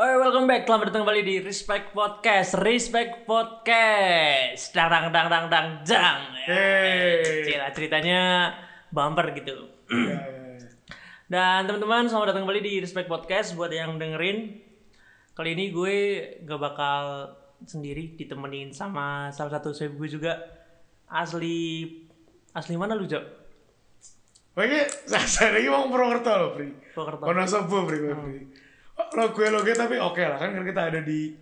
Oh, welcome back. Selamat datang kembali di Respect Podcast. Respect Podcast. Dang dang dang dang dang jang. Hey. Cila ceritanya bumper gitu. Dan teman-teman, selamat datang kembali di Respect Podcast buat yang dengerin. Kali ini gue gak bakal sendiri ditemenin sama salah satu chef gue juga. Asli asli mana lu, Jok? Oke, saya lagi mau Purwokerto loh, Pri. Purwokerto. Wonosobo, Pri, gue, Pri. Lo gue lo gue tapi oke lah kan kita ada di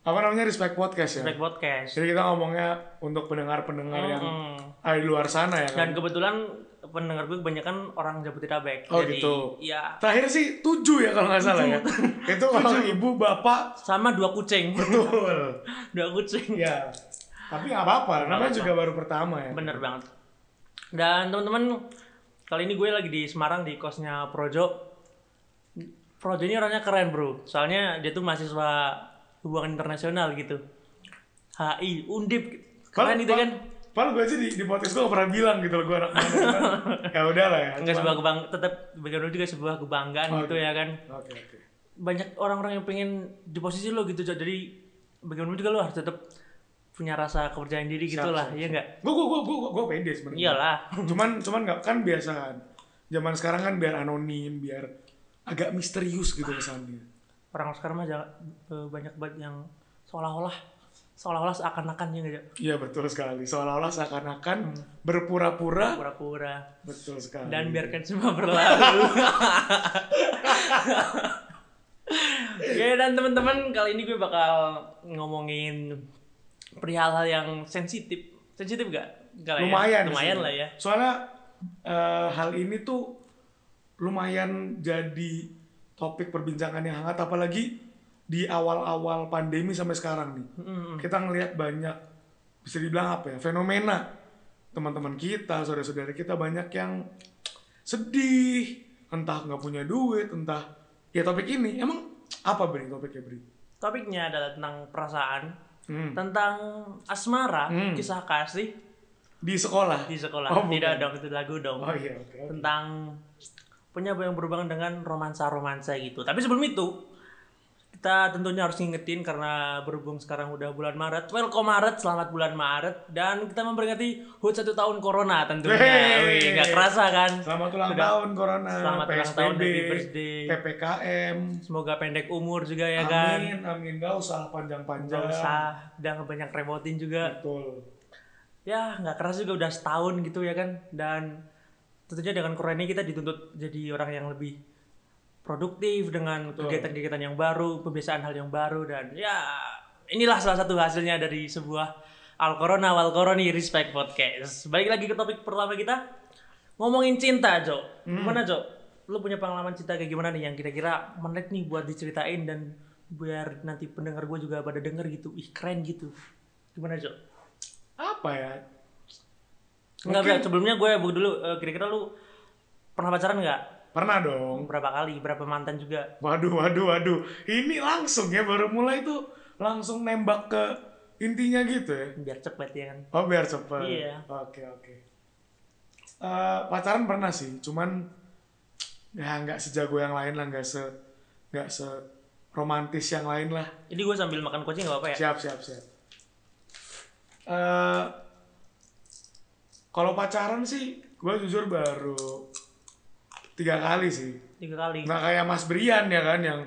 apa namanya Respect Podcast ya. Respect Podcast. Jadi kita ngomongnya untuk pendengar-pendengar yang Hmm. ada di luar sana ya kan. Dan kebetulan pendengar gue kebanyakan orang Jabodetabek. Oh, Jadi, gitu. Ya, Terakhir sih tujuh ya kalau nggak salah ya. Itu kalau ibu bapak sama dua kucing. betul. dua kucing. ya. Tapi nggak apa-apa, namanya juga baru pertama ya. Bener banget. Dan teman-teman, kali ini gue lagi di Semarang di kosnya Projo. Projo ini orangnya keren bro, soalnya dia tuh mahasiswa hubungan internasional gitu. HI, Undip, keren itu kan. Padahal gue aja di, di podcast gue gak pernah bilang gitu loh gue anak mana. kan. ya udah lah ya. Enggak sebuah kebang, tetap bagaimana juga sebuah kebanggaan gitu ya kan. Oke oke. Banyak orang-orang yang pengen di posisi lo gitu, jadi bagaimana juga lo harus tetap punya rasa kepercayaan diri gitu lah, iya enggak? Gue gue gue gue gue pede sebenarnya. Iyalah. Cuman cuman nggak kan biasa kan. Zaman sekarang kan biar anonim, biar agak misterius gitu kesannya. orang sekarang mah eh, banyak banget yang seolah-olah seolah-olah seakan-akan ya Jo? Iya betul sekali. Seolah-olah seakan-akan Hmm. berpura-pura. pura-pura Betul sekali. dan biarkan semua berlalu. Oke dan teman-teman kali ini gue bakal ngomongin perihal hal yang sensitif. Sensitif gak? Enggak lah ya? lumayan. Lumayan lah ya. Soalnya eh, hal ini tuh lumayan jadi topik perbincangan yang hangat apalagi di awal-awal pandemi sampai sekarang nih. Mm, Kita ngelihat banyak bisa dibilang apa ya? fenomena teman-teman kita, saudara-saudara kita banyak yang sedih, entah nggak punya duit, entah ya topik ini emang apa Bri topiknya Bri? Topiknya adalah tentang perasaan, Hmm. tentang asmara, Hmm. kisah kasih Di sekolah. di sekolah. Oh, Tidak bukan. dong itu lagu dong. Oh iya oke. oke. tentang punya yang berhubungan dengan romansa-romansa gitu. Tapi sebelum itu, kita tentunya harus ngingetin karena berhubung sekarang udah bulan Maret. Welcome Maret, selamat bulan Maret. Dan kita memperingati HUT satu tahun Corona tentunya. Wih, nggak kerasa kan? Selamat ulang Sudah. tahun Corona. Selamat ulang tahun, happy birthday. PPKM. Semoga pendek umur juga ya kan. Amin, amin. Gak usah panjang-panjang. usah, jangan banyak remotin juga. Betul. ya nggak keras juga udah setahun gitu ya kan dan tentunya dengan corona ini kita dituntut jadi orang yang lebih produktif dengan kegiatan-kegiatan yang baru kebiasaan hal yang baru dan ya inilah salah satu hasilnya dari sebuah al corona wal coroni respect podcast. Balik lagi ke topik pertama kita. Ngomongin cinta Jo. Gimana Jo? Lu punya pengalaman cinta kayak gimana nih yang kira-kira menarik nih buat diceritain dan biar nanti pendengar gue juga pada denger gitu. Ih keren gitu. Gimana Jo? Apa ya? Enggak, Bro. sebelumnya gue bu dulu eh, kira-kira lu pernah pacaran nggak? Pernah dong. Berapa kali? Berapa mantan juga? Waduh, waduh, waduh. Ini langsung ya baru mulai tuh langsung nembak ke intinya gitu ya. Biar cepet ya kan. Oh biar cepet. Iya. Oke oke. Eh, pacaran pernah sih, cuman ya nggak sejago yang lain lah, nggak se nggak se romantis yang lain lah. Jadi gue sambil makan kucing nggak apa-apa ya? Siap siap siap. Eh, kalau pacaran sih, gue jujur baru tiga kali sih. Tiga kali. Nggak kayak Mas Brian ya kan, yang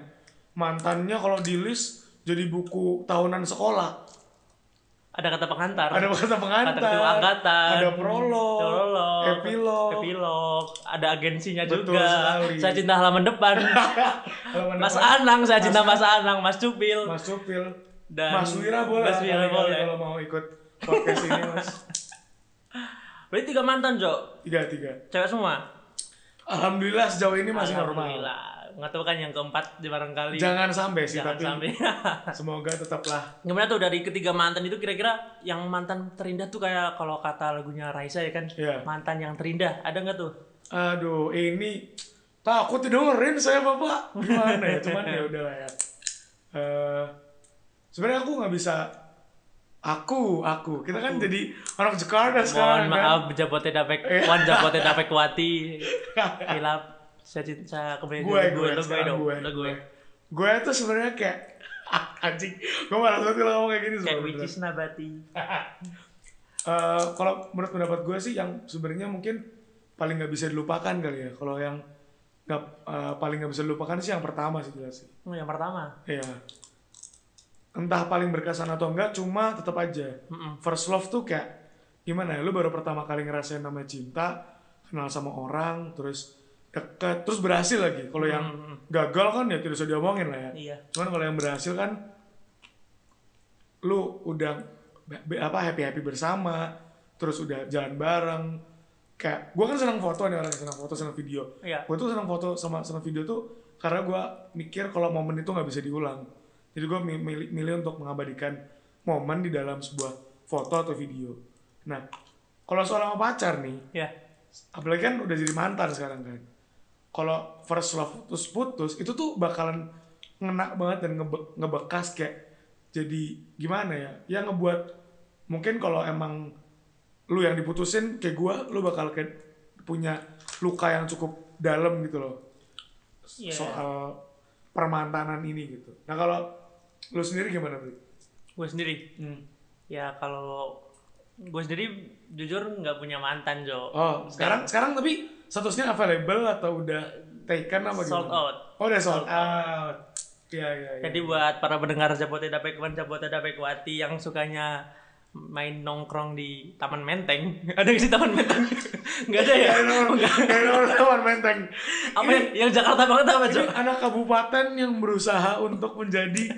mantannya kalau di list jadi buku tahunan sekolah. Ada kata pengantar. Ada kata pengantar, Kata ketua angkatan. ada prolog, prolog, epilog. epilog. Ada agensinya Betul juga. sekali. Saya cinta halaman depan. Halaman Mas depan. Anang, saya cinta Mas Anang, Mas Cupil. Mas Supil, Dan Mas Wira boleh, Mas Wira boleh. kalau mau ikut podcast ini Mas. Berarti tiga mantan, Jo. Tiga tiga. Cewek semua. Alhamdulillah sejauh ini masih normal. Alhamdulillah. Nggak tahu kan yang keempat di barangkali. Jangan sampai sih, Jangan tapi sampai. semoga tetaplah. Gimana tuh dari ketiga mantan itu kira-kira yang mantan terindah tuh kayak kalau kata lagunya Raisa ya kan Iya. mantan yang terindah ada nggak tuh? Aduh, ini takut dengerin saya bapak. Gimana ya? Cuman ya udahlah ya. Eh, sebenarnya aku nggak bisa. Aku, aku. Kita kan jadi orang Jakarta Mohon sekarang kan. maaf Jabodetabek, Wan Jabodetabek Wati, hilap. Saya cinta, saya kembali gue, gue, gue sekarang dong, gue, gue. gue tuh sebenarnya kayak anjing gue malah banget kalau ngomong kayak gini Kayak sebenarnya. which is nabati. Eh, kalau menurut pendapat gue sih yang sebenarnya mungkin paling nggak bisa dilupakan kali ya kalau yang nggak eh, paling nggak bisa dilupakan sih yang pertama sih jelas sih Oh, yang pertama. Iya. Entah paling berkesan atau enggak, cuma tetap aja. Mm-mm. First love tuh kayak gimana ya? Lu baru pertama kali ngerasain namanya cinta, kenal sama orang, terus deket, terus berhasil lagi. Kalau yang Mm-mm. gagal kan ya tidak usah diomongin lah ya. Iya. Cuman kalau yang berhasil kan, lu udah apa happy happy bersama, terus udah jalan bareng. Kayak gue kan senang foto nih orang yang senang foto, senang video Iya. gue tuh senang foto sama senang video tuh karena gue mikir kalau momen itu nggak bisa diulang jadi gue milih, milih untuk mengabadikan momen di dalam sebuah foto atau video. Nah kalau soal sama pacar nih Ya. apalagi kan udah jadi mantan sekarang kan. Kalau first love putus putus itu tuh bakalan ngena banget dan ngebe- ngebekas kayak jadi gimana ya? Ya ngebuat mungkin kalau emang lu yang diputusin kayak gua lu bakal kayak punya luka yang cukup dalam gitu loh. Iya. soal permantanan ini gitu. Nah kalau lu sendiri gimana Bri? Gue sendiri. Hmm. Ya kalau gue sendiri jujur nggak punya mantan Jo. oh sekarang sekarang tapi statusnya available atau udah taken apa sold gimana? out. Oh udah sold out. Iya iya. iya. Jadi buat para pendengar Jabodetabek Jabodetabek yang sukanya main nongkrong di Taman Menteng, ada sih Taman Menteng? Nggak ada ya? Kayak nomor lawan menteng. Apa yang, yang Jakarta banget apa Ini Jo? anak kabupaten yang berusaha untuk menjadi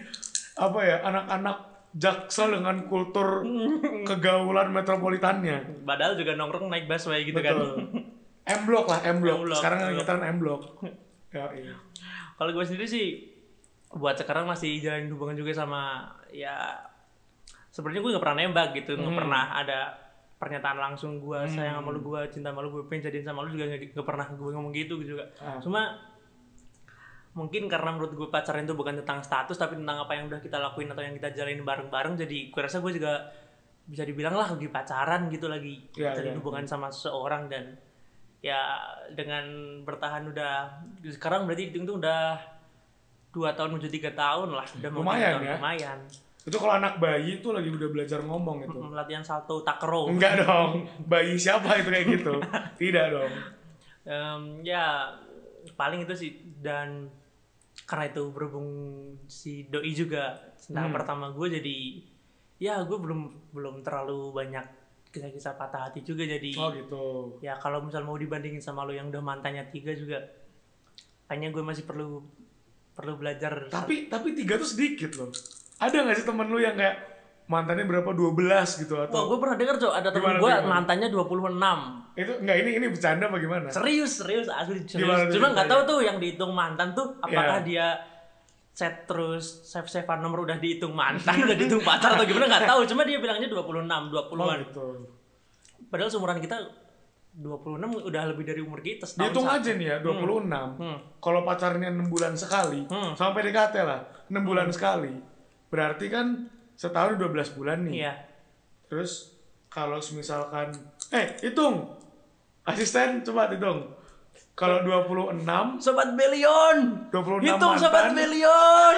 apa ya anak-anak jaksel dengan kultur kegaulan metropolitannya. Padahal juga nongkrong naik busway gitu kan. Betul. M Block lah M Block. M Block, Sekarang ngetren M Block. Ya iya. Kalau gue sendiri sih buat sekarang masih jalin hubungan juga sama ya sebenarnya gue nggak pernah nembak gitu, nggak Hmm. pernah ada pernyataan langsung gue sayang sama lu, gue cinta sama lu, gue pengen jadiin sama lu juga nggak nggak pernah gue ngomong gitu gitu juga. Ah. Cuma mungkin karena menurut gue pacaran itu bukan tentang status tapi tentang apa yang udah kita lakuin atau yang kita jalanin bareng-bareng jadi gue rasa gue juga bisa dibilang lah lagi pacaran gitu lagi Iya, jalin iya. hubungan sama seseorang dan ya dengan bertahan udah sekarang berarti itu udah dua tahun menuju tiga tahun lah udah Lumayan tahun, ya. lumayan Itu kalau anak bayi tuh lagi udah belajar ngomong itu. Latihan salto takro Enggak dong. Bayi siapa itu kayak gitu? Tidak dong. Em, ya paling itu sih dan karena itu berhubung si doi juga cinta Hmm. pertama gue jadi ya gue belum belum terlalu banyak kisah-kisah patah hati juga jadi Oh gitu. ya kalau misal mau dibandingin sama lo yang udah mantannya tiga juga kayaknya gue masih perlu perlu belajar Tapi tapi tiga tuh sedikit loh. Ada nggak sih temen lu yang kayak mantannya berapa 12 gitu Wah, atau gue pernah denger, Cok, ada temen gue mantannya 26. Itu enggak ini ini bercanda apa gimana? Serius, serius, asli serius. Gimana Cuma nggak tahu tuh yang dihitung mantan tuh apakah Iya. dia set terus save savean nomor udah dihitung mantan, udah dihitung pacar atau gimana nggak tahu. Cuma dia bilangnya 26, 20-an. Oh gitu. Padahal seumuran kita 26 udah lebih dari umur kita setahun. Dihitung aja nih ya 26. Hmm. Kalau pacarnya 6 bulan sekali, Hmm. sama PDKT lah, 6 bulan sekali. Berarti kan setahun 12 bulan nih. Iya. Terus kalau misalkan eh hitung. Asisten coba hitung. Kalau 26 Sobat Belion. 26 Hitung Sobat mantan. Belion.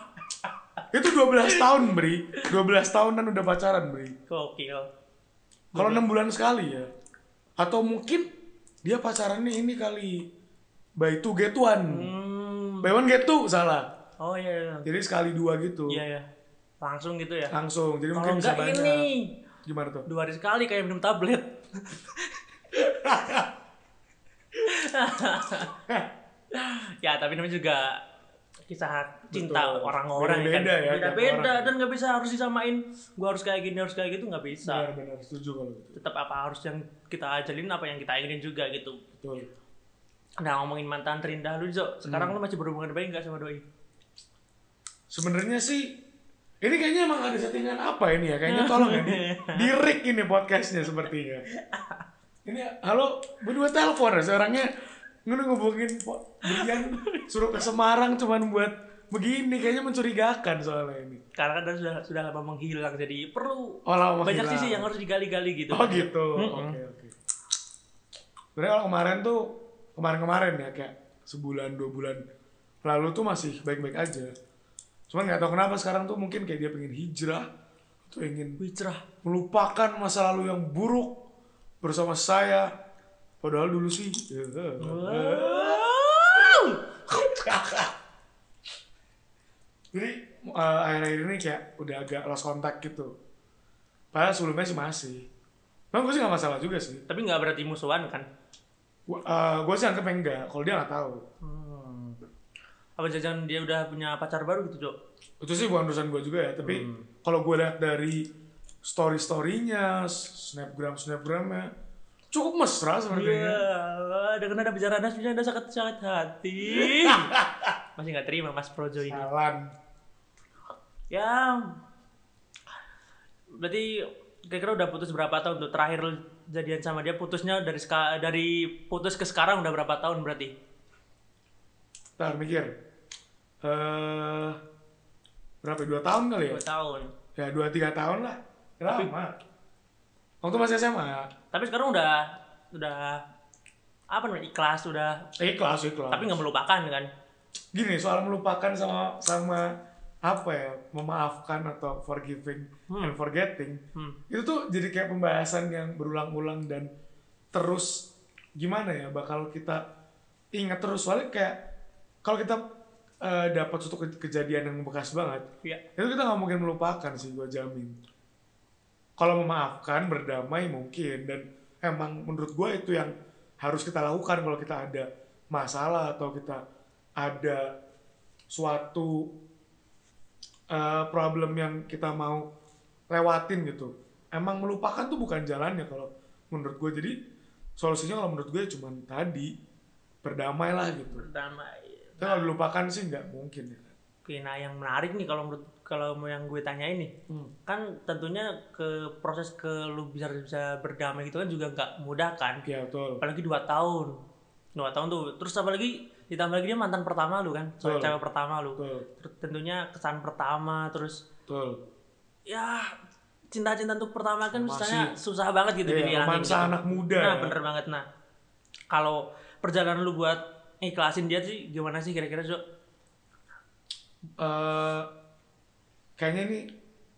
itu 12 tahun, Bri. 12 tahunan udah pacaran, Bri. Gokil. Kalau 6 bulan sekali ya. Atau mungkin dia pacarannya ini kali by two get one. Hmm. Buy one get two salah. Oh iya. iya. Jadi sekali dua gitu. Iya ya. Langsung gitu ya. Langsung. Jadi Kalau mungkin bisa banyak. ini Gimana tuh? dua hari sekali kayak minum tablet. ya tapi namanya juga kisah cinta orang-orang ya kan Beda-beda ya, tiap beda-beda orang. dan nggak bisa harus disamain gua harus kayak gini harus kayak gitu nggak bisa Benar-benar setuju kalau gitu. tetap apa harus yang kita ajalin apa yang kita inginin juga gitu Betul. nah ngomongin mantan terindah lu Jo Hmm. sekarang lu masih berhubungan baik nggak sama doi Sebenarnya sih ini kayaknya emang ada settingan apa ini ya? Kayaknya tolong ya. Di, di rig ini podcastnya sepertinya. Ini halo berdua telepon ya seorangnya nggak ngubungin Brian suruh ke Semarang cuman buat begini kayaknya mencurigakan soalnya ini. karena kan sudah sudah lama menghilang jadi perlu Oh, lama banyak menghilang. sisi yang harus digali-gali gitu Oh gitu. Mm-mm. Oke oke. Sebenarnya kalau kemarin tuh kemarin-kemarin ya kayak sebulan dua bulan lalu tuh masih baik-baik aja cuman nggak tahu kenapa sekarang tuh mungkin kayak dia pengen hijrah atau ingin Wicrah. melupakan masa lalu yang buruk bersama saya padahal dulu sih. Jadi eh, akhir-akhir ini kayak udah agak lost contact gitu. Padahal sebelumnya sih masih. Bang gue sih gak masalah juga sih. Tapi nggak berarti musuhan kan? Gua, eh, gue sih anggapnya enggak. Kalau dia nggak tahu. Hmm. Apa jajan dia udah punya pacar baru gitu, Jok? itu sih bukan urusan gue juga ya. Tapi kalau gue lihat dari story storynya snapgram snapgramnya cukup mesra sebenarnya Iya, dengan ada bicara Anas, ada sangat sangat hati. Masih nggak terima Mas Projo ini. jalan Ya, berarti kira-kira udah putus berapa tahun tuh? Terakhir jadian sama dia putusnya dari dari putus ke sekarang udah berapa tahun berarti? Ntar mikir eh berapa dua tahun kali ya Dua tahun. ya dua tiga tahun lah lama waktu masih SMA Tapi sekarang udah udah apa namanya ikhlas udah. Ikhlas ikhlas. Tapi nggak melupakan kan? gini soal melupakan sama sama apa ya memaafkan atau forgiving and forgetting Hmm. itu tuh jadi kayak pembahasan yang berulang-ulang dan terus gimana ya bakal kita ingat terus. Soalnya kayak kalau kita eh, dapat suatu ke- kejadian yang bekas banget Iya. itu kita nggak mungkin melupakan sih gue jamin kalau memaafkan berdamai mungkin. Dan emang menurut gue itu yang harus kita lakukan kalau kita ada masalah atau kita ada suatu eh, problem yang kita mau lewatin gitu. Emang melupakan tuh bukan jalannya kalau menurut gue jadi solusinya kalau menurut gue cuman tadi berdamai lah gitu. Berdamai. kalau dilupakan sih nggak mungkin ya. Oke, nah yang menarik nih kalau menurut kalau mau yang gue tanya ini, kan tentunya ke proses ke lu bisa bisa berdamai gitu kan juga nggak mudah kan, ya betul apalagi dua tahun, dua tahun tuh, terus apalagi ditambah lagi dia mantan pertama lu kan, soal Betul. cewek pertama lu, betul terus tentunya kesan pertama, terus betul ya cinta-cinta untuk pertama kan Masih. misalnya susah banget gitu dihilangin romansa gitu. anak muda Nah ya. bener banget nah, kalau perjalanan lu buat ikhlasin dia sih gimana sih kira-kira Jo? eh kayaknya ini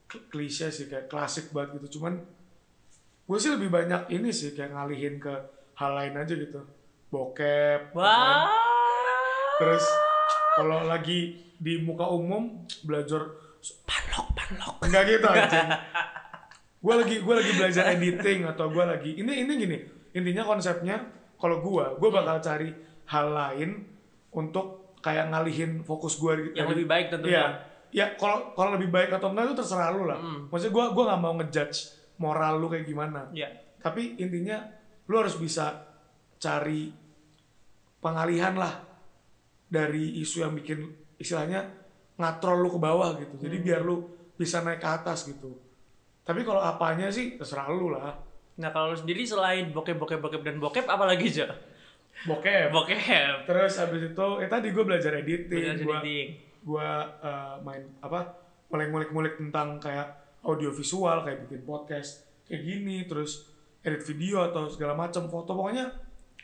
kl- klise sih kayak klasik banget gitu cuman gue sih lebih banyak ini sih kayak ngalihin ke hal lain aja gitu bokep ya kan? Terus kalau lagi di muka umum belajar Panlok, panlok. enggak gitu anjing gue lagi gue lagi belajar editing atau gue lagi ini ini gini intinya konsepnya kalau gue gue bakal cari hal lain untuk kayak ngalihin fokus gue Yang lebih baik tentunya. Iya. Ya kalau kalau lebih baik atau enggak itu terserah lu lah. Mm. Maksudnya gua gua nggak mau ngejudge moral lu kayak gimana. Ya. Tapi intinya lu harus bisa cari pengalihan lah dari isu yang bikin istilahnya ngatrol lu ke bawah gitu. Jadi Hmm. biar lu bisa naik ke atas gitu. Tapi kalau apanya sih terserah lu lah. Nah kalau lu sendiri selain bokep, bokep, bokep dan bokep apa lagi Jo? Bokep. Bokep. Terus habis itu eh tadi gue belajar editing, Belajar editing. gua eh, main apa ngulik-ngulik tentang kayak audio visual kayak bikin podcast kayak gini terus edit video atau segala macam foto pokoknya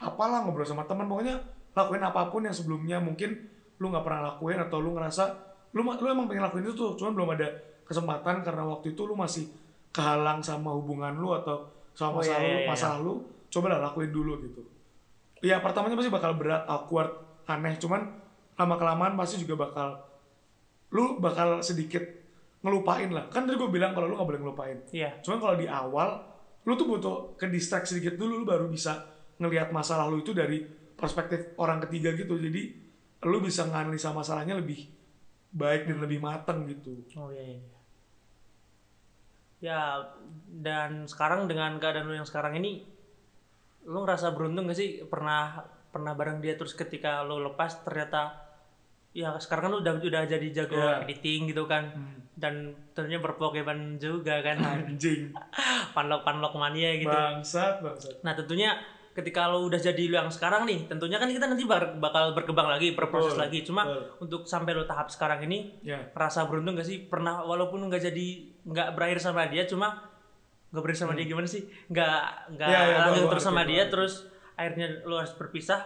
apalah ngobrol sama teman pokoknya lakuin apa pun yang sebelumnya mungkin lu nggak pernah lakuin atau lu ngerasa lu lu emang pengen lakuin itu tuh cuman belum ada kesempatan karena waktu itu lu masih kehalang sama hubungan lu atau Oh, sama masalah iya, lu iya, iya. masalah lu coba lah lakuin dulu gitu Iya pertamanya pasti bakal berat, awkward, aneh. Cuman lama kelamaan pasti juga bakal lu bakal sedikit ngelupain lah. Kan tadi gue bilang kalau lu nggak boleh ngelupain. Iya. Cuman kalau di awal lu tuh butuh ke distract sedikit dulu, lu baru bisa ngelihat masalah lu itu dari perspektif orang ketiga gitu. Jadi lu bisa nganalisa masalahnya lebih baik dan lebih matang gitu. Oh iya. iya. Ya dan sekarang dengan keadaan lu yang sekarang ini, lu ngerasa beruntung gak sih pernah pernah bareng dia terus ketika lu lepas ternyata ya sekarang kan lu udah udah jadi jago Iya. editing gitu kan dan tentunya berpokeban juga kan Anjing, panlok panlok mania gitu. bangsat, bangsat. Nah tentunya ketika lo udah jadi lo yang sekarang nih, tentunya kan kita nanti bakal berkembang lagi, berproses Betul, lagi. Cuma betul. untuk sampai lo tahap sekarang ini, Ya, rasa beruntung gak sih? Pernah walaupun nggak jadi nggak berakhir sama dia, cuma nggak berakhir sama dia gimana sih? Nggak nggak Hmm. Ya, ya, gua terus sama ngerti, dia, gua terus akhirnya lo harus berpisah.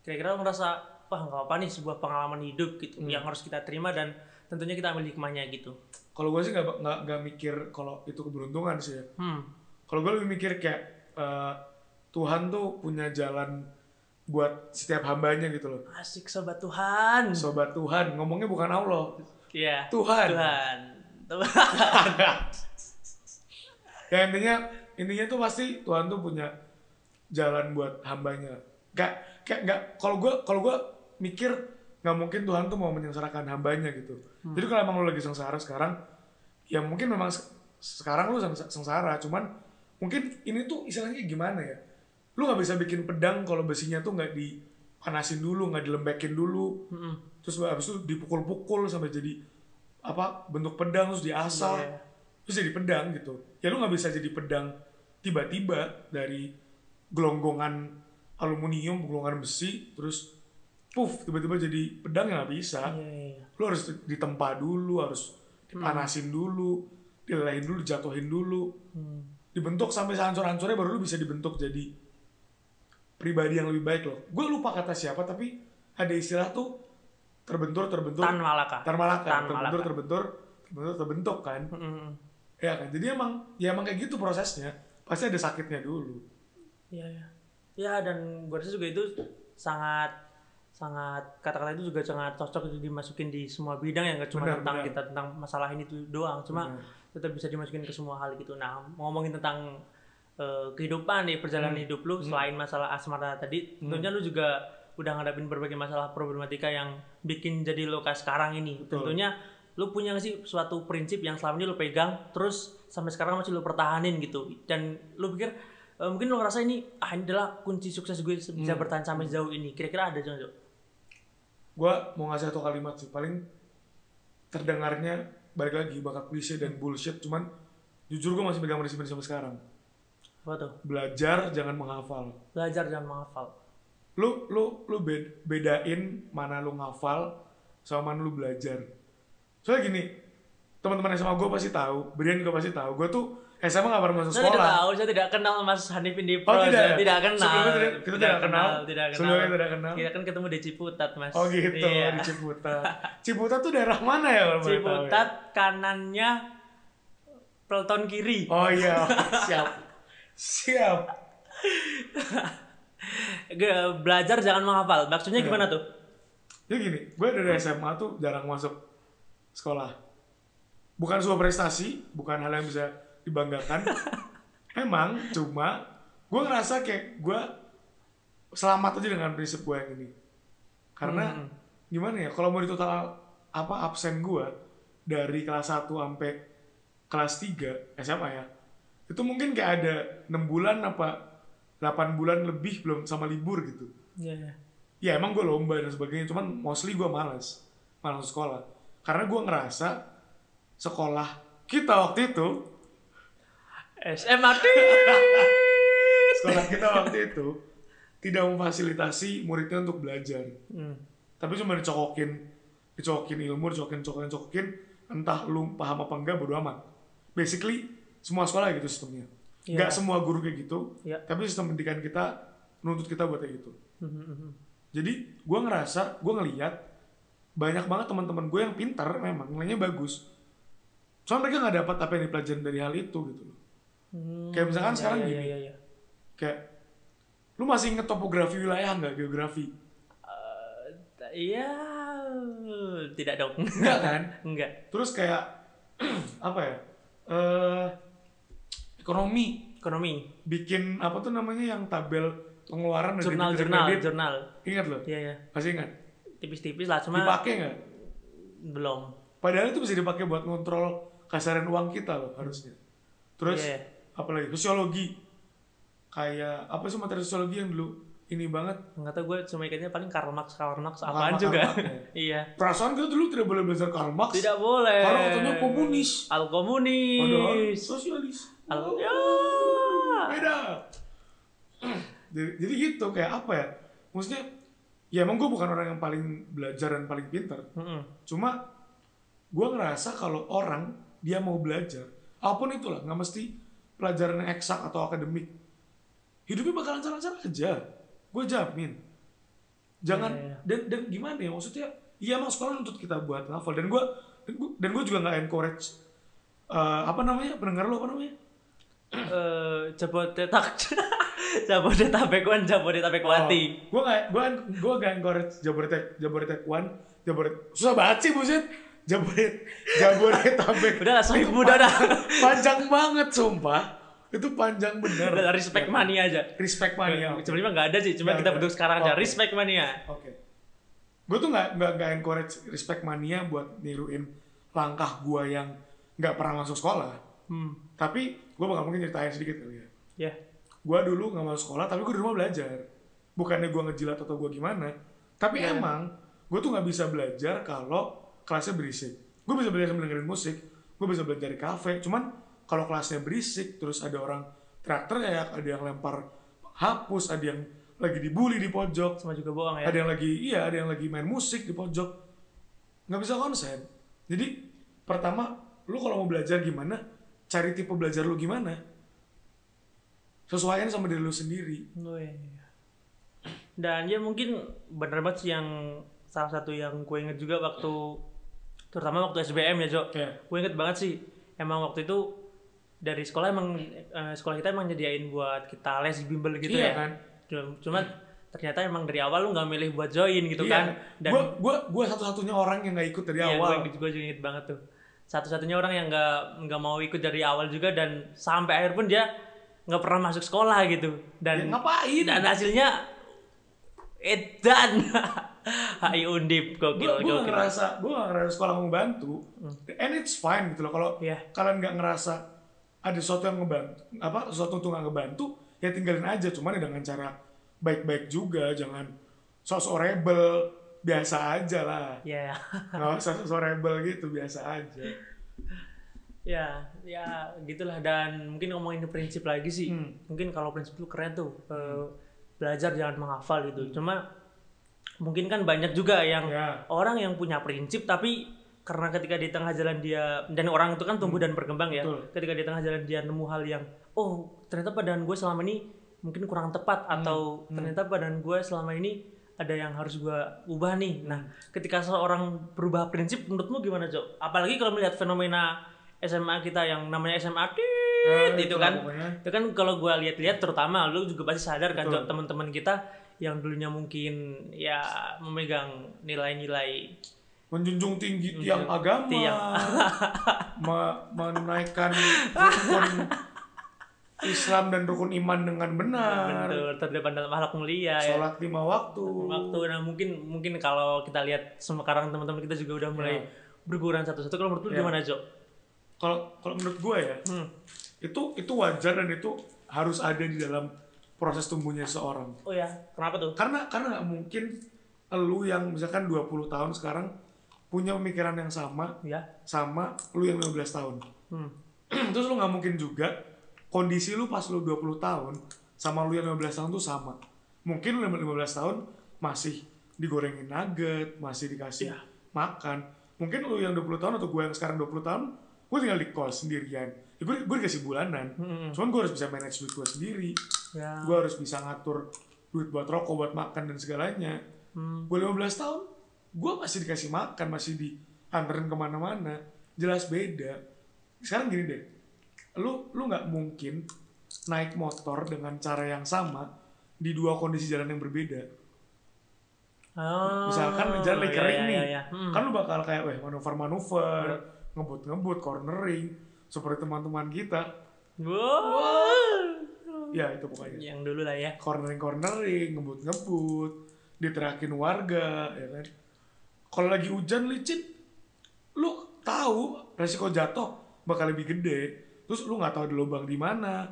Kira-kira lo ngerasa wah nggak apa nih sebuah pengalaman hidup gitu Hmm. yang harus kita terima dan tentunya kita ambil hikmahnya gitu Kalau gue sih nggak nggak mikir kalau itu keberuntungan sih ya. hmm Kalau gue lebih mikir kayak eh, Tuhan tuh punya jalan buat setiap hambanya gitu loh. asik sobat Tuhan Sobat Tuhan, ngomongnya bukan Allah, Iya Tuhan. Tuhan Tuhan ya intinya intinya tuh pasti Tuhan tuh punya jalan buat hambanya. Kayak kayak nggak kalau gue kalau gue mikir nggak mungkin Tuhan tuh mau menyengsarakan hambanya gitu. Jadi kalau emang lu lagi sengsara sekarang, ya mungkin memang se- sekarang lu seng- sengsara, cuman mungkin ini tuh istilahnya gimana ya? Lu nggak bisa bikin pedang kalau besinya tuh nggak dipanasin dulu, nggak dilembekin dulu, Mm-mm. terus habis itu dipukul-pukul sampai jadi apa bentuk pedang terus diasah Iya. terus jadi pedang gitu ya lu nggak bisa jadi pedang tiba-tiba dari gelonggongan aluminium gelonggongan besi terus puff tiba-tiba jadi pedang ya nggak bisa. Iya, iya, iya. lu harus ditempa dulu harus dipanasin dulu dilelehin dulu jatuhin dulu. Hmm. dibentuk sampai sehancur-hancurnya baru lu bisa dibentuk jadi pribadi yang lebih baik loh. Gue lupa kata siapa tapi ada istilah tuh terbentur terbentur. Tan Malaka. Termalaka Tan terbentur Malaka. terbentur terbentur terbentuk kan? Mm-mm. ya kan? Jadi emang ya emang kayak gitu prosesnya. Pasti ada sakitnya dulu. Iya, iya. Ya dan gue rasa juga itu sangat sangat kata-kata itu juga sangat cocok itu dimasukin di semua bidang ya nggak cuma Benar, tentang benar. kita tentang masalah ini tuh doang cuma Benar. tetap bisa dimasukin ke semua hal gitu nah ngomongin tentang eh, kehidupan nih perjalanan Hmm. hidup lu selain masalah asmara tadi tentunya lu juga udah ngadapin berbagai masalah problematika yang bikin jadi lo kayak sekarang ini Betul. tentunya lu punya nggak sih suatu prinsip yang selama ini lu pegang terus sampai sekarang masih lu pertahanin gitu dan lu pikir eh, mungkin lu ngerasa ini ah ini adalah kunci sukses gue Hmm. bisa bertahan sampai sejauh ini kira-kira ada jangan? Gue mau ngasih satu kalimat sih paling terdengarnya balik lagi bakal klise dan bullshit cuman jujur gue masih pegang prinsip ini sampai sekarang. Apa tuh? Belajar jangan menghafal. Belajar dan menghafal. Lu lu lu bed- bedain mana lu ngafal sama mana lu belajar. Soalnya gini teman-teman SMA gue pasti tahu Brian juga pasti tahu gue tuh SMA gak pernah masuk saya tidak sekolah tahu saya tidak kenal Mas Hanif Indi Oh, Pro tidak saya ya? tidak kenal Sebelumnya tidak- kita tidak kenal? tidak kenal Sebelumnya tidak kenal? kita kan ketemu di Ciputat Mas oh gitu Iya. di Ciputat Ciputat tuh daerah mana ya kalau boleh tahu ya? Ciputat kanannya Pelton kiri oh iya siap siap belajar jangan menghafal maksudnya Iya. gimana tuh Jadi gini, gue dari SMA tuh jarang masuk sekolah. Bukan sebuah prestasi, bukan hal yang bisa dibanggakan. Emang, cuma gue ngerasa kayak gue selamat aja dengan prinsip gue yang ini. Karena Hmm. gimana ya, kalau mau ditotal apa absen gue dari kelas 1 sampai kelas 3 SMA ya, itu mungkin kayak ada 6 bulan apa 8 bulan lebih belum sama libur gitu Iya, iya. ya emang gue lomba dan sebagainya cuman mostly gue malas malas sekolah karena gue ngerasa sekolah kita waktu itu SMRT sekolah kita waktu itu tidak memfasilitasi muridnya untuk belajar Hmm. tapi cuma dicokokin dicokokin ilmu dicokokin cokokin cokokin entah lu paham apa enggak bodo amat basically semua sekolah gitu sistemnya Iya. nggak semua guru kayak gitu Iya. tapi sistem pendidikan kita menuntut kita buat kayak gitu Hmm, hmm, hmm. Jadi gue ngerasa, gue ngeliat banyak banget teman-teman gue yang pintar memang nilainya bagus. Soalnya mereka nggak dapat apa yang dipelajarin dari hal itu gitu loh. Hmm, Kayak misalkan iya, sekarang iya, gini. iya, iya. Kayak lu masih inget topografi wilayah nggak geografi? Eh, Iya, tidak dong. Enggak kan? Enggak. Terus kayak apa ya? Eh ekonomi Ekonomi, bikin apa tuh namanya yang tabel pengeluaran dan jurnal, jurnal, kredit. jurnal. Ingat loh? Iya, iya. Masih ingat? Tipis-tipis lah, cuma Dipakai nggak? belum. Padahal itu bisa dipakai buat ngontrol kasaran uang kita loh harusnya. Terus Iya. Apalagi sosiologi. Kayak apa sih materi sosiologi yang dulu ini banget. Enggak tahu gue cuma ikatnya paling Karl Marx, Karl Marx Karl apaan Marx, juga. Karl Marx, ya. iya. Perasaan kita dulu tidak boleh belajar Karl Marx. Tidak boleh. Karena katanya komunis. Al Padahal komunis. sosialis. Al Oh, ya. Beda. jadi, jadi gitu kayak apa ya? Maksudnya ya emang gue bukan orang yang paling belajar dan paling pintar. Mm-mm. Cuma gue ngerasa kalau orang dia mau belajar, apa pun itulah, nggak mesti pelajaran yang eksak atau akademik, hidupnya bakal lancar-lancar aja. Gue jamin. jangan Iya, iya. dan dan gimana ya maksudnya iya emang sekolah nuntut kita buat ngafal dan gue dan gue juga nggak encourage eh, apa namanya pendengar lo apa namanya Eh, Jabodetak. Jabodetabek One, Jabodetabek Wati. gue gak gue gue gak encourage Jabodetabek Jabodetabek One Jabodet susah banget sih buset Jabodet Jabodetabek Udah lah, sohib muda dah. panjang banget sumpah itu panjang bener Udah respect mania aja. respect mania Sebenarnya nggak ada sih, cuma kita bentuk sekarang aja. Oke. Respect mania. Oke. Gue tuh nggak nggak nggak encourage respect mania buat niruin langkah gue yang nggak pernah masuk sekolah. Hmm. Tapi gue bakal mungkin ceritain sedikit kali ya. Ya. Gue dulu nggak masuk sekolah, tapi gue di rumah belajar. Bukannya gue ngejilat atau gue gimana. Tapi Iya. emang gue tuh nggak bisa belajar kalau kelasnya berisik. Gue bisa belajar sambil dengerin musik. Gue bisa belajar di kafe. Cuman kalau kelasnya berisik, terus ada orang teriak-teriak, ada yang lempar hapus, ada yang lagi dibully di pojok, Sama juga bohong ya. ada yang lagi iya ada yang lagi main musik di pojok nggak bisa konsen jadi pertama lu kalau mau belajar gimana cari tipe belajar lu gimana sesuaikan sama diri lu sendiri Oh, iya, iya. Dan ya mungkin bener banget sih yang salah satu yang gue inget juga waktu terutama waktu SBM ya Jo. Iya. Gue inget banget sih emang waktu itu dari sekolah emang eh, sekolah kita emang nyediain buat kita les bimbel gitu iya ya. kan Cuma- Cuma ternyata emang dari awal lu nggak milih buat join gitu kan. Dan gue gue satu-satunya orang yang nggak ikut dari Iya, awal gue, gue juga inget banget tuh. Satu-satunya orang yang nggak nggak mau ikut dari awal juga dan sampai akhir pun dia nggak pernah masuk sekolah gitu. ya, Dan ngapain dan hasilnya edan. HI Undip gue gokil gue gokil. ngerasa gue gak ngerasa sekolah mau bantu and it's fine gitu loh kalau Iya. kalian nggak ngerasa ada sesuatu yang ngebantu apa sesuatu untuk nggak ngebantu ya tinggalin aja cuman ya dengan cara baik-baik juga jangan sosok rebel biasa aja lah Ya, nggak usah sosok rebel gitu biasa aja ya, ya gitulah dan mungkin ngomongin prinsip lagi sih. Hmm. Mungkin kalau prinsip itu keren tuh. eh, belajar jangan menghafal gitu. Cuma mungkin kan banyak juga yang ya orang yang punya prinsip tapi karena ketika di tengah jalan dia dan orang itu kan tumbuh dan berkembang ya Betul. ketika di tengah jalan dia nemu hal yang oh ternyata badan gue selama ini mungkin kurang tepat atau ternyata badan gue selama ini ada yang harus gue ubah nih nah ketika seorang berubah prinsip menurutmu gimana Cok? apalagi kalau melihat fenomena SMA kita yang namanya SMA tit, Nah, itu itulah kan pokoknya. itu kan kalau gue lihat-lihat terutama lu juga pasti sadar kan. Cok, teman-teman kita yang dulunya mungkin ya memegang nilai-nilai menjunjung tinggi tiang agama tiang. me- menaikkan rukun Islam dan rukun iman dengan benar betul terdepan dalam akhlak mulia ya sholat lima waktu waktu nah mungkin mungkin kalau kita lihat sekarang teman-teman kita juga udah mulai Ya. berkurang satu-satu kalau menurut lu Ya. gimana Jo? kalau kalau menurut gue ya Hmm. itu itu wajar dan itu harus ada di dalam proses tumbuhnya seorang Oh ya, kenapa tuh? karena karena nggak mungkin lu yang misalkan 20 tahun sekarang punya pemikiran yang sama Ya. sama lu yang 15 tahun Hmm. terus lu nggak mungkin juga kondisi lu pas lu 20 tahun sama lu yang 15 tahun tuh sama mungkin lu yang 15 tahun masih digorengin nugget masih dikasih Iya. makan mungkin lu yang 20 tahun atau gue yang sekarang 20 tahun gue tinggal di kos sendirian ya, gue, gue dikasih bulanan Hmm. cuman gue harus bisa manage duit gue sendiri Ya. gue harus bisa ngatur duit buat rokok buat makan dan segalanya Hmm. gue 15 tahun gue masih dikasih makan masih dianterin ke mana-mana jelas beda sekarang gini deh lu lu nggak mungkin naik motor dengan cara yang sama di dua kondisi jalan yang berbeda Oh, misalkan jalan lagi ya, kering ya, nih ya, ya. Hmm. kan lu bakal kayak weh manuver-manuver ngebut-ngebut cornering seperti teman-teman kita Wow. ya itu pokoknya Yang dulu lah ya. cornering-cornering, ngebut-ngebut, diterakin warga, ya kan. Kalau lagi hujan licin, lu tahu resiko jatuh bakal lebih gede. Terus lu nggak tahu ada lubang di mana.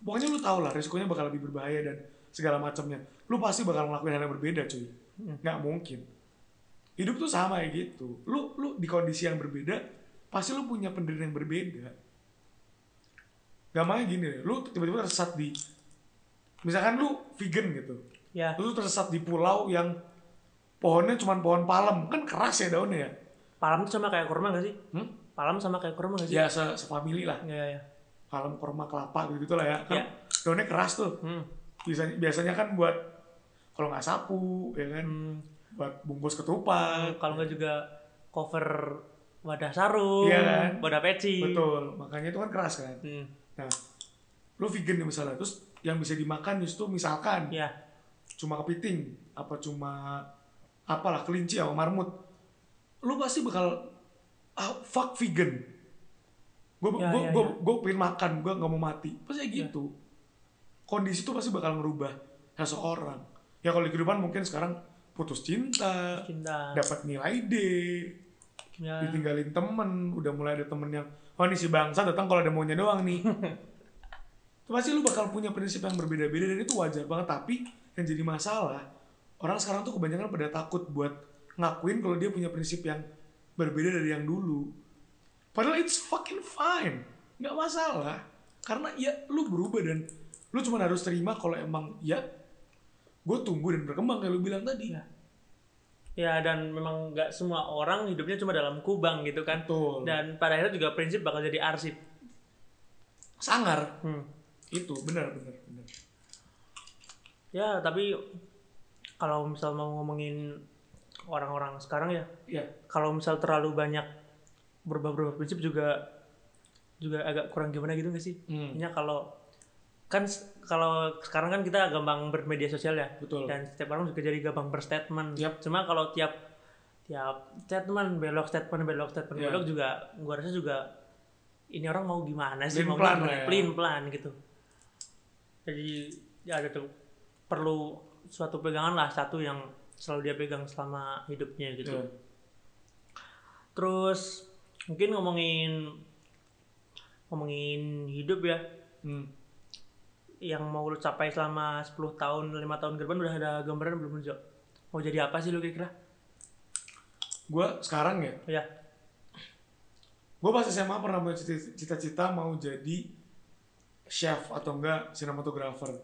Pokoknya lu tahu lah resikonya bakal lebih berbahaya dan segala macamnya. Lu pasti bakal ngelakuin hal yang berbeda, cuy. Nggak mungkin. Hidup tuh sama ya gitu. Lu lu di kondisi yang berbeda, pasti lu punya pendirian yang berbeda. Gampangnya gini deh, lu tiba-tiba tersesat di misalkan lu vegan gitu Ya. lu tersesat di pulau yang pohonnya cuma pohon palem kan keras ya daunnya ya Palam tuh sama kayak kurma gak sih? hmm? Palam sama kayak kurma gak sih? ya se sefamili lah Ya, ya. palem korma kelapa gitu, -gitu lah ya kan Ya. daunnya keras tuh Hmm. biasanya biasanya kan buat kalau nggak sapu ya kan Hmm, buat bungkus ketupat kalau nggak juga cover wadah sarung, Iya kan? wadah peci. betul makanya itu kan keras kan Hmm, nah lu vegan nih misalnya terus yang bisa dimakan justru misalkan ya, cuma kepiting apa cuma apalah kelinci atau marmut lu pasti bakal ah, fuck vegan gue Ya, gue ya, gue ya. gue pengen makan gue nggak mau mati pasti kayak Ya. gitu kondisi itu pasti bakal ngerubah seseorang ya kalau di kehidupan mungkin sekarang putus cinta cinta. dapat nilai D Ya, ditinggalin temen udah mulai ada temen yang oh ini si bangsa datang kalau ada maunya doang nih. Pasti lu bakal punya prinsip yang berbeda-beda dan itu wajar banget. Tapi yang jadi masalah orang sekarang tuh kebanyakan pada takut buat ngakuin kalau dia punya prinsip yang berbeda dari yang dulu. Padahal it's fucking fine. Nggak masalah. Karena ya lu berubah dan lu cuma harus terima kalau emang ya gue tumbuh dan berkembang kayak lu bilang tadi. Ya. Ya dan memang nggak semua orang hidupnya cuma dalam kubang gitu kan. betul Dan pada akhirnya juga prinsip bakal jadi arsip. sangar Hmm. itu benar benar benar Ya, tapi kalau misal mau ngomongin orang-orang sekarang ya, ya kalau misal terlalu banyak berubah-berubah prinsip juga juga agak kurang gimana gitu nggak sih? Hmm. Intinya kalau kan kalau sekarang kan kita gampang bermedia sosial ya, Betul. dan setiap orang juga jadi gampang berstatement. Yap. Cuma kalau tiap tiap statement belok statement belok statement Ya. belok juga, gua rasa juga ini orang mau gimana sih? Mau lah ya. Pelin pelan gitu. Jadi ya ada tuh perlu suatu pegangan lah satu yang selalu dia pegang selama hidupnya gitu. Ya. Terus mungkin ngomongin ngomongin hidup ya, Hmm. Yang mau lu capai selama 10 tahun, 5 tahun ke depan udah ada gambaran belum Jo? Mau jadi apa sih lu kira-kira? Gue sekarang ya, Ya, gue pas SMA pernah punya cita- cita-cita mau jadi chef atau enggak sinematografer.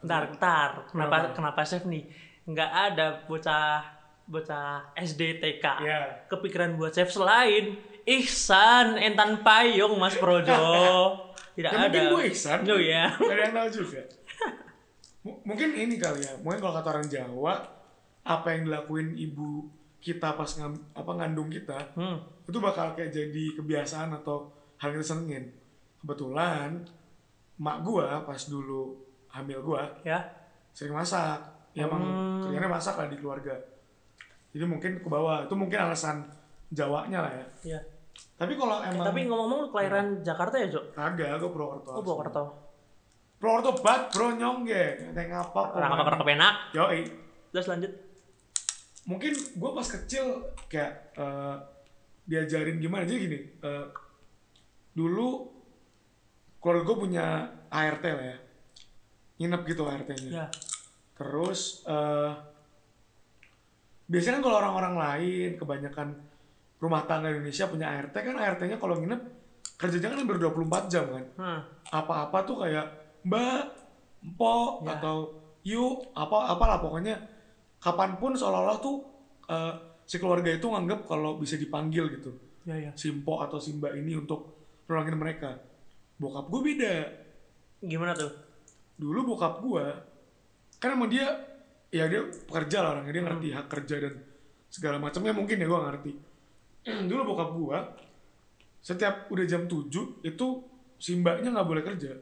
ntar, ntar. Kenapa, Kenapa? kenapa chef nih? Nggak ada bocah bocah SD TK Ya. kepikiran buat chef selain Ihsan Entan Payung Mas Projo. Tidak Ya, ada. mungkin gue Ihsan. Oh ya. Ada yang tahu juga. M- mungkin ini kali ya, mungkin kalau kata orang Jawa, apa yang dilakuin ibu kita pas ngam- apa ngandung kita, Hmm. itu bakal kayak jadi kebiasaan atau hal yang kita senengin. Kebetulan, mak gua pas dulu hamil gua, Ya. sering masak. Ya emang Hmm. kerjanya masak lah di keluarga. Jadi mungkin ke bawah. Itu mungkin alasan Jawanya lah ya. Ya. Tapi kalau emang Tapi ngomong-ngomong lu kelahiran Jakarta ya, Jo? kagak, gue Purwokerto. Oh, Purwokerto. Purwokerto bat bro nyongge. Neng apa? Orang apa kerap enak. Yoi. Terus lanjut. Mungkin gue pas kecil kayak eh, diajarin gimana. Jadi gini. eh, dulu keluarga gue punya ART lah ya. Nginep gitu ART-nya. Ya. Terus eh biasanya kan kalau orang-orang lain kebanyakan rumah tangga Indonesia punya ART kan ART-nya kalau nginep kerjanya kan hampir 24 jam kan. Hmm. Apa-apa tuh kayak Mbak, Mpok Ya. atau Yuk, apa apalah pokoknya kapan pun seolah-olah tuh eh, si keluarga itu nganggap kalau bisa dipanggil gitu. Ya, ya. Si Mpok atau si Mbak ini untuk nolongin mereka. Bokap gue beda Gimana tuh? dulu bokap gua kan emang dia ya dia pekerja lah orangnya dia ngerti hak kerja dan segala macamnya mungkin ya gua ngerti dulu bokap gua setiap udah jam 7 itu si mbaknya nggak boleh kerja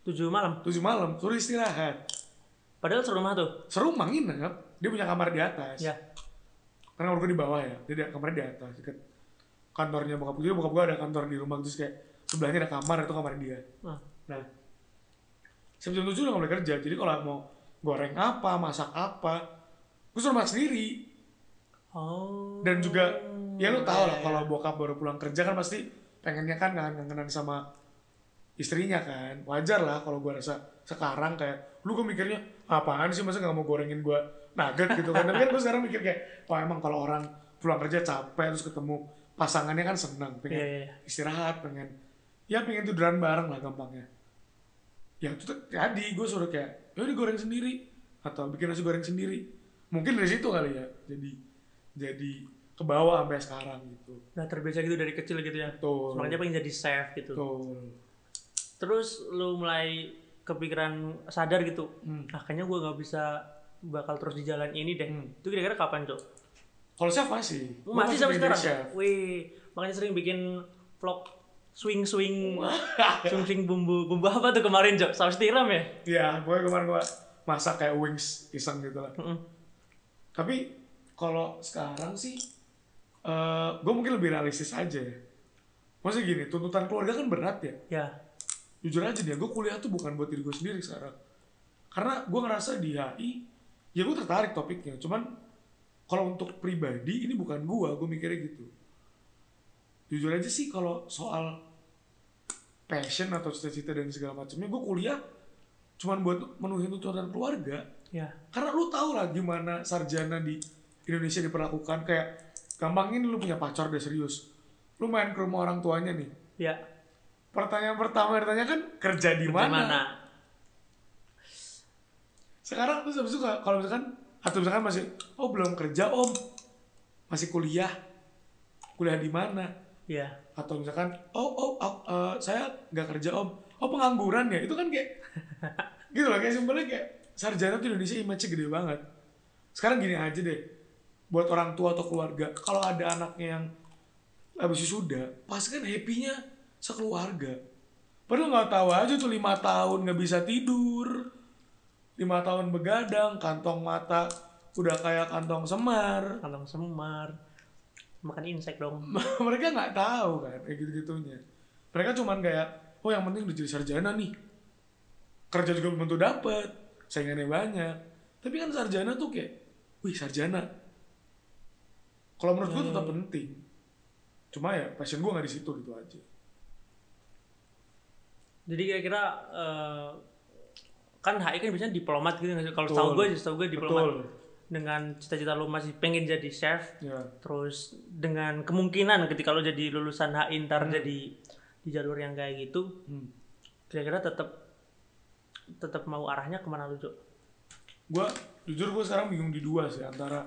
Tujuh malam. 7 malam suruh istirahat Padahal serumah tuh. serumah nginep dia punya kamar di atas Ya. karena kamar gua di bawah ya dia ada kamarnya di atas deket kantornya bokap gua jadi bokap gua ada kantor di rumah terus kayak sebelahnya ada kamar itu kamar dia Nah, Nah, sebelum tujuh udah gak boleh kerja. Jadi kalau mau goreng apa, masak apa, gue suruh masak sendiri. Oh. Dan juga, ya lu tau lah kalau bokap baru pulang kerja kan pasti pengennya kan kangen-kangenan sama istrinya kan. Wajar lah kalau gue rasa sekarang kayak, lu gue mikirnya, apaan sih masa gak mau gorengin gue nugget gitu kan. Tapi kan gue sekarang mikir kayak, wah emang kalau orang pulang kerja capek terus ketemu pasangannya kan seneng, pengen Iya, iya, iya. istirahat, pengen ya pengen tiduran bareng lah gampangnya. Ya itu tadi gue suruh kayak, ya udah goreng sendiri atau bikin nasi goreng sendiri. Mungkin dari situ kali ya. Jadi jadi ke bawah sampai sekarang gitu. Udah terbiasa gitu dari kecil gitu ya. Betul. Makanya pengen jadi chef gitu. Betul. Terus lu mulai kepikiran sadar gitu Hmm. nah kayaknya gue nggak bisa bakal terus di jalan ini deh Hmm. itu kira-kira kapan cok Kalau chef masih. Gua masih sampai sekarang chef. wih makanya sering bikin vlog swing swing swing swing bumbu bumbu apa tuh kemarin cok saus tiram ya Iya, gue kemarin gue masak kayak wings iseng gitu lah. Mm-mm. Tapi kalau sekarang sih, eh gue mungkin lebih realistis aja ya. Maksudnya gini, tuntutan keluarga kan berat ya. ya Jujur aja nih, gue kuliah tuh bukan buat diri gue sendiri sekarang. Karena gue ngerasa di HI, ya gue tertarik topiknya. Cuman kalau untuk pribadi, ini bukan gue, gue mikirnya gitu. Jujur aja sih kalau soal passion atau cita-cita dan segala macamnya, gue kuliah cuman buat menuhin tuntutan keluarga. ya Karena lu tau lah gimana sarjana di Indonesia diperlakukan kayak gampang ini lu punya pacar deh serius. Lu main ke rumah orang tuanya nih. ya. Pertanyaan pertama yang ditanya kan kerja di Kerja mana? Sekarang terus habis itu ka- kalau misalkan atau misalkan masih oh belum kerja om. Masih kuliah. Kuliah di mana? Ya. Atau misalkan oh oh aku- eh, saya nggak kerja om. Oh pengangguran ya? Itu kan kayak gitu loh kayak simpelnya kayak sarjana tuh Indonesia image-nya gede banget. Sekarang gini aja deh buat orang tua atau keluarga. Kalau ada anaknya yang habis wisuda pasti kan happy-nya sekeluarga. Padahal nggak tahu aja tuh lima tahun nggak bisa tidur lima tahun begadang kantong mata udah kayak kantong semar. Kantong semar makan insek dong. Mereka nggak tahu kan kayak gitu gitunya mereka cuman kayak oh yang penting udah jadi sarjana nih. Kerja juga belum tentu dapet saingannya banyak. Tapi kan sarjana tuh kayak wih sarjana kalau menurut gue tetap penting. Cuma ya passion gue nggak di situ gitu aja. Jadi kira-kira eh, kan HI kan biasanya diplomat gitu kalau setahu gue setahu gue diplomat. Betul. Dengan cita-cita lu masih pengen jadi chef ya. terus dengan kemungkinan ketika lo jadi lulusan HI ntar jadi di jalur yang kayak gitu hmm. kira-kira tetap tetap mau arahnya ke mana lu Cok? gue jujur gue sekarang bingung di dua sih antara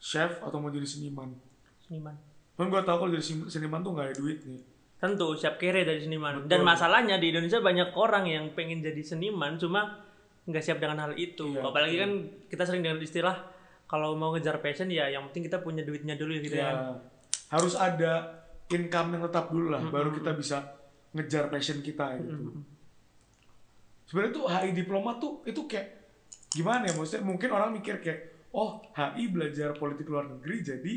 chef atau mau jadi seniman? Seniman. Kan gue tau kalau jadi sen- seniman tuh nggak ada duit nih tentu siap kere dari seniman. Betul. dan masalahnya di Indonesia banyak orang yang pengen jadi seniman cuma nggak siap dengan hal itu. Iya, apalagi kan kita sering dengan istilah kalau mau ngejar passion ya yang penting kita punya duitnya dulu gitu ya kan. Harus ada income yang tetap dulu lah baru kita bisa ngejar passion kita gitu. Sebenarnya tuh HI diploma tuh itu kayak gimana ya? Maksudnya mungkin orang mikir kayak oh HI belajar politik luar negeri jadi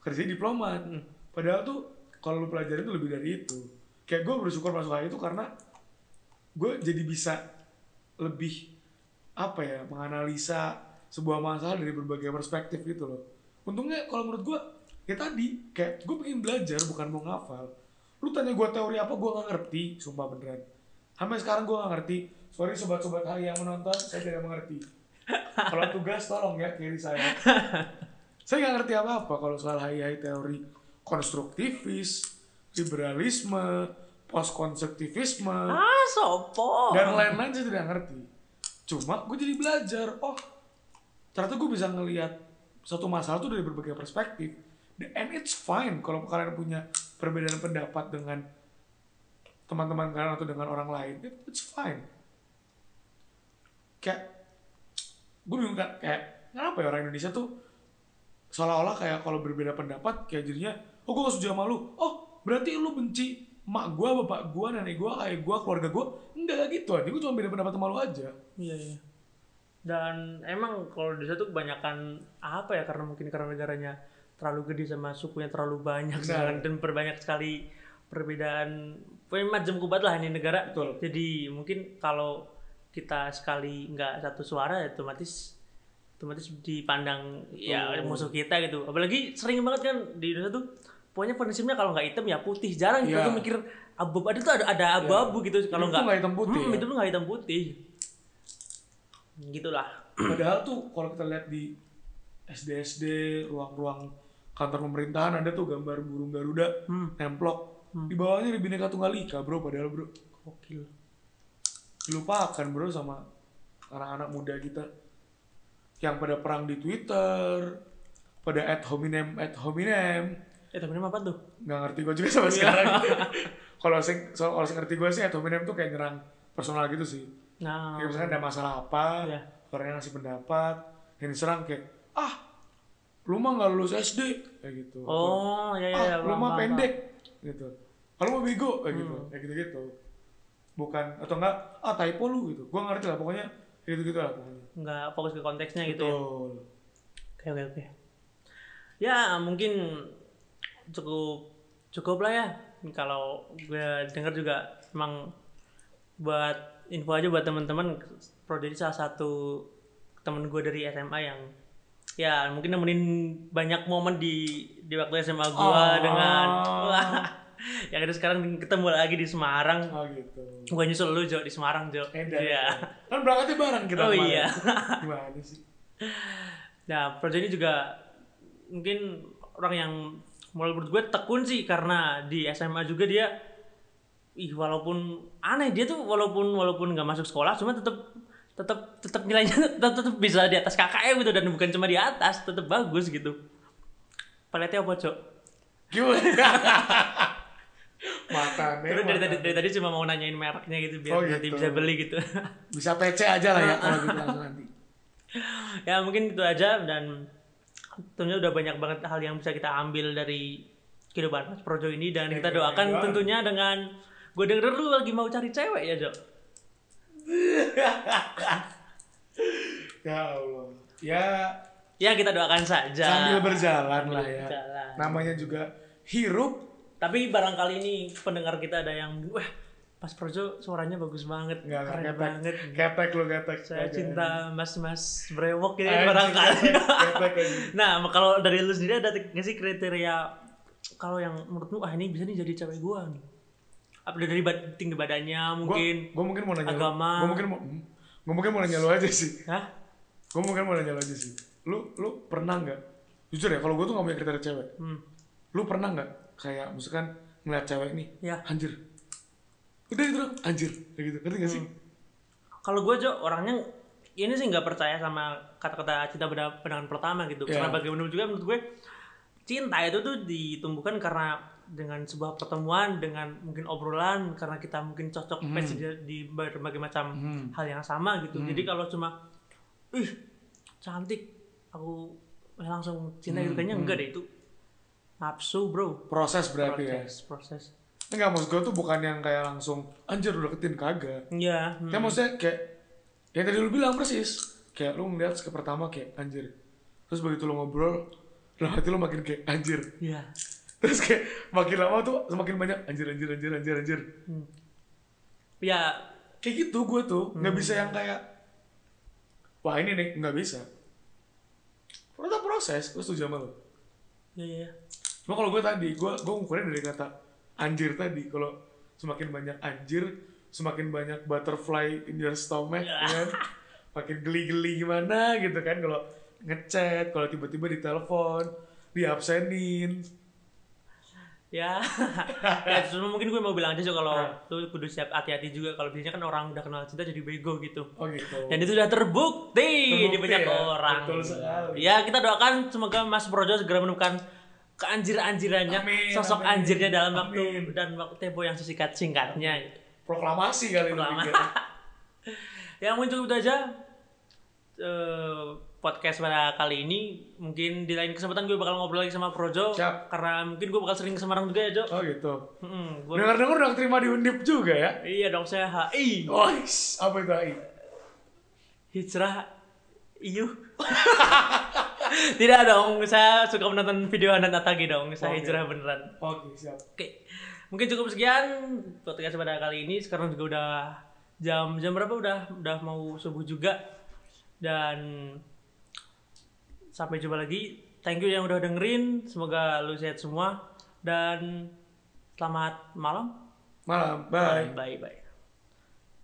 kerja diplomat. Padahal tuh kalau lu pelajarin tuh lebih dari itu. Kayak gue bersyukur masuk HI itu karena gue jadi bisa lebih apa ya menganalisa sebuah masalah dari berbagai perspektif gitu loh. Untungnya kalau menurut gue ya tadi kayak gue pengen belajar bukan mau ngafal. Lu tanya gue teori apa gue nggak ngerti sumpah beneran. Sampai sekarang gue nggak ngerti. Sorry sobat-sobat HI yang menonton saya tidak mengerti kalau tugas tolong ya kiri saya. Saya nggak ngerti apa-apa kalau soal HI teori konstruktivis liberalisme post konstruktivisme ah sopo? dan lain-lain saya tidak ngerti. Cuma gue jadi belajar oh ternyata gue bisa ngelihat satu masalah tuh dari berbagai perspektif. And it's fine kalau kalian punya perbedaan pendapat dengan teman-teman kalian atau dengan orang lain It- it's fine. Kayak gue bingung kan kayak kenapa ya orang Indonesia tuh seolah-olah kayak kalau berbeda pendapat kayak jadinya oh gue gak setuju sama lu oh berarti lu benci mak gue bapak gue nenek gue ayah gue keluarga gue enggak gitu aja gue cuma beda pendapat sama lu aja Iya iya. Dan emang kalau di situ kebanyakan apa ya karena mungkin karena negaranya terlalu gede sama sukunya terlalu banyak sekarang dan berbanyak sekali perbedaan macam kubat lah ini negara. Betul. Jadi mungkin kalau kita sekali nggak satu suara ya otomatis otomatis dipandang ya Betul. musuh kita gitu. Apalagi sering banget kan di Indonesia tuh pokoknya prinsipnya kalau nggak hitam ya putih. Jarang kita Iya. tuh mikir abu ada tuh ada ada abu-abu gitu kalau Itu nggak nggak hitam putih Hmm, ya? itu tuh nggak hitam putih. Gitulah. Padahal tuh kalau kita lihat di SD-SD, ruang-ruang kantor pemerintahan ada tuh gambar burung Garuda, Hmm. nemplok. Di bawahnya ada Bhinneka Tunggal Ika, bro. Padahal bro, Gokil. Dilupakan bro sama anak-anak muda kita yang pada perang di Twitter, pada ad hominem ad hominem. Eh tapi ini apa tuh? Nggak ngerti gue juga sampai sekarang. kalau saya so- kalau saya ngerti gue sih ad hominem tuh kayak nyerang personal gitu sih. Nah, Kayak misalkan ada masalah apa, Iya. orangnya ngasih pendapat, yang diserang kayak, ah, lu mah nggak lulus SD, kayak gitu. oh ya ya, ah, ya lu mah pendek, gitu. Kalau mau bego, kayak gitu, Hmm. kayak gitu-gitu. Bukan, atau enggak, ah typo lu gitu. Gua ngerti lah, pokoknya kayak gitu-gitu lah pokoknya. nggak fokus ke konteksnya gitu ya Betul. oke oke oke ya mungkin cukup cukup lah ya kalau gue dengar juga emang buat info aja buat teman-teman Pro jadi salah satu temen gue dari SMA yang ya mungkin nemenin banyak momen di di waktu SMA gue Oh. dengan wah yang ada sekarang ketemu lagi di Semarang Oh gitu. gue nyusul lu Jo di Semarang Jo Edan. iya Kan berangkatnya bareng kita Oh, kemarin. iya. Gimana sih? Nah, Projo ini juga mungkin orang yang mulai menurut gue tekun sih karena di SMA juga dia ih walaupun aneh dia tuh walaupun walaupun nggak masuk sekolah cuma tetap tetap tetap nilainya tetap, tetap bisa di atas KKM gitu dan bukan cuma di atas tetap bagus gitu. Paletnya apa, Cok? Gimana? Mata Terus dari tadi dari tadi cuma mau nanyain mereknya gitu biar Oh, nanti gitu. bisa beli gitu. Bisa PC aja lah ya kalau gitu langsung nanti. ya mungkin itu aja dan tentunya udah banyak banget hal yang bisa kita ambil dari kehidupan Mas Projo ini dan kita doakan tentunya dengan gue denger lu lagi mau cari cewek ya Jo Ya Allah. Ya ya kita doakan saja sambil berjalan lah ya. berjalan. Namanya juga hirup. Tapi barangkali ini pendengar kita ada yang wah Mas Projo suaranya bagus banget Enggak keren ketek. banget Ketek lu ketek. saya cinta mas-mas brewok ini Anjing, barangkali Ketek nah kalau dari lu sendiri ada nggak sih kriteria kalau yang menurut lu ah ini bisa nih jadi cewek gua nih apa dari tinggi badannya mungkin Gue mungkin mau nanya agama. Gue mungkin mau gue mungkin mau nanya lu aja sih. Hah? Gue mungkin mau nanya lu aja sih. Lu lu pernah nggak? Jujur ya, kalau gue tuh gak punya kriteria cewek. Hmm. Lu pernah nggak kayak misalkan ngeliat cewek nih, Ya. anjir. Udah gitu dong, anjir. Kayak gitu. Ngerti gak sih? Kalau gue Jo orangnya ini sih nggak percaya sama kata-kata cinta pada pandangan pertama gitu. Iya. Karena bagaimana juga menurut gue cinta itu tuh ditumbuhkan karena dengan sebuah pertemuan dengan mungkin obrolan karena kita mungkin cocok match di, di berbagai macam Hmm. hal yang sama gitu. Jadi kalau cuma ih cantik aku langsung cinta gitu kayaknya enggak deh itu nafsu bro Proses berarti ya. proses Enggak, maksud gue tuh bukan yang kayak langsung anjir udah deketin kagak. iya hmm. Kayak maksudnya kayak yang tadi lu bilang persis. Kayak lu ngeliat ke pertama kayak anjir. Terus begitu lu ngobrol, dalam hati lu makin kayak anjir. iya Terus kayak makin lama tuh semakin banyak anjir anjir anjir anjir anjir. ya Kayak gitu gue tuh nggak bisa yang kayak wah ini nih nggak bisa. Proses proses, gue setuju sama lu. iya iya Cuma kalau gue tadi, gue gue ngukurnya dari kata anjir tadi. Kalau semakin banyak anjir, semakin banyak butterfly in your stomach, ya kan? Makin geli-geli gimana gitu kan? Kalau ngechat, kalau tiba-tiba ditelepon, diabsenin. ya ya cuma mungkin gue mau bilang aja so kalau Nah. lu kudu siap hati-hati juga kalau biasanya kan orang udah kenal cinta jadi bego gitu Oh gitu. dan itu sudah terbukti, di Terbukti banyak ya? orang Betul sekali. ya kita doakan semoga Mas Projo segera menemukan keanjir-anjirannya Amin, sosok amin, anjirnya dalam waktu amin. dan waktu tempo yang sesingkat singkatnya Proklamasi kali ini. Ya mungkin cukup itu aja eh, podcast pada kali ini mungkin di lain kesempatan gue bakal ngobrol lagi sama Projo Siap. karena mungkin gue bakal sering ke Semarang juga ya Jo Oh gitu. Hmm, gua- Dengar-dengar udah terima di Undip juga ya? iya dong saya HI Oh, apa itu AI? hijrah iyu tidak dong saya suka menonton video Hanan Atagi dong saya Oke. hijrah beneran Oke, siap. Oke, mungkin cukup sekian podcast pada kali ini. Sekarang juga udah jam jam berapa? Udah udah mau subuh juga. Dan sampai jumpa lagi. Thank you yang udah dengerin. Semoga lu sehat semua dan selamat malam. Malam, bye. Bye bye.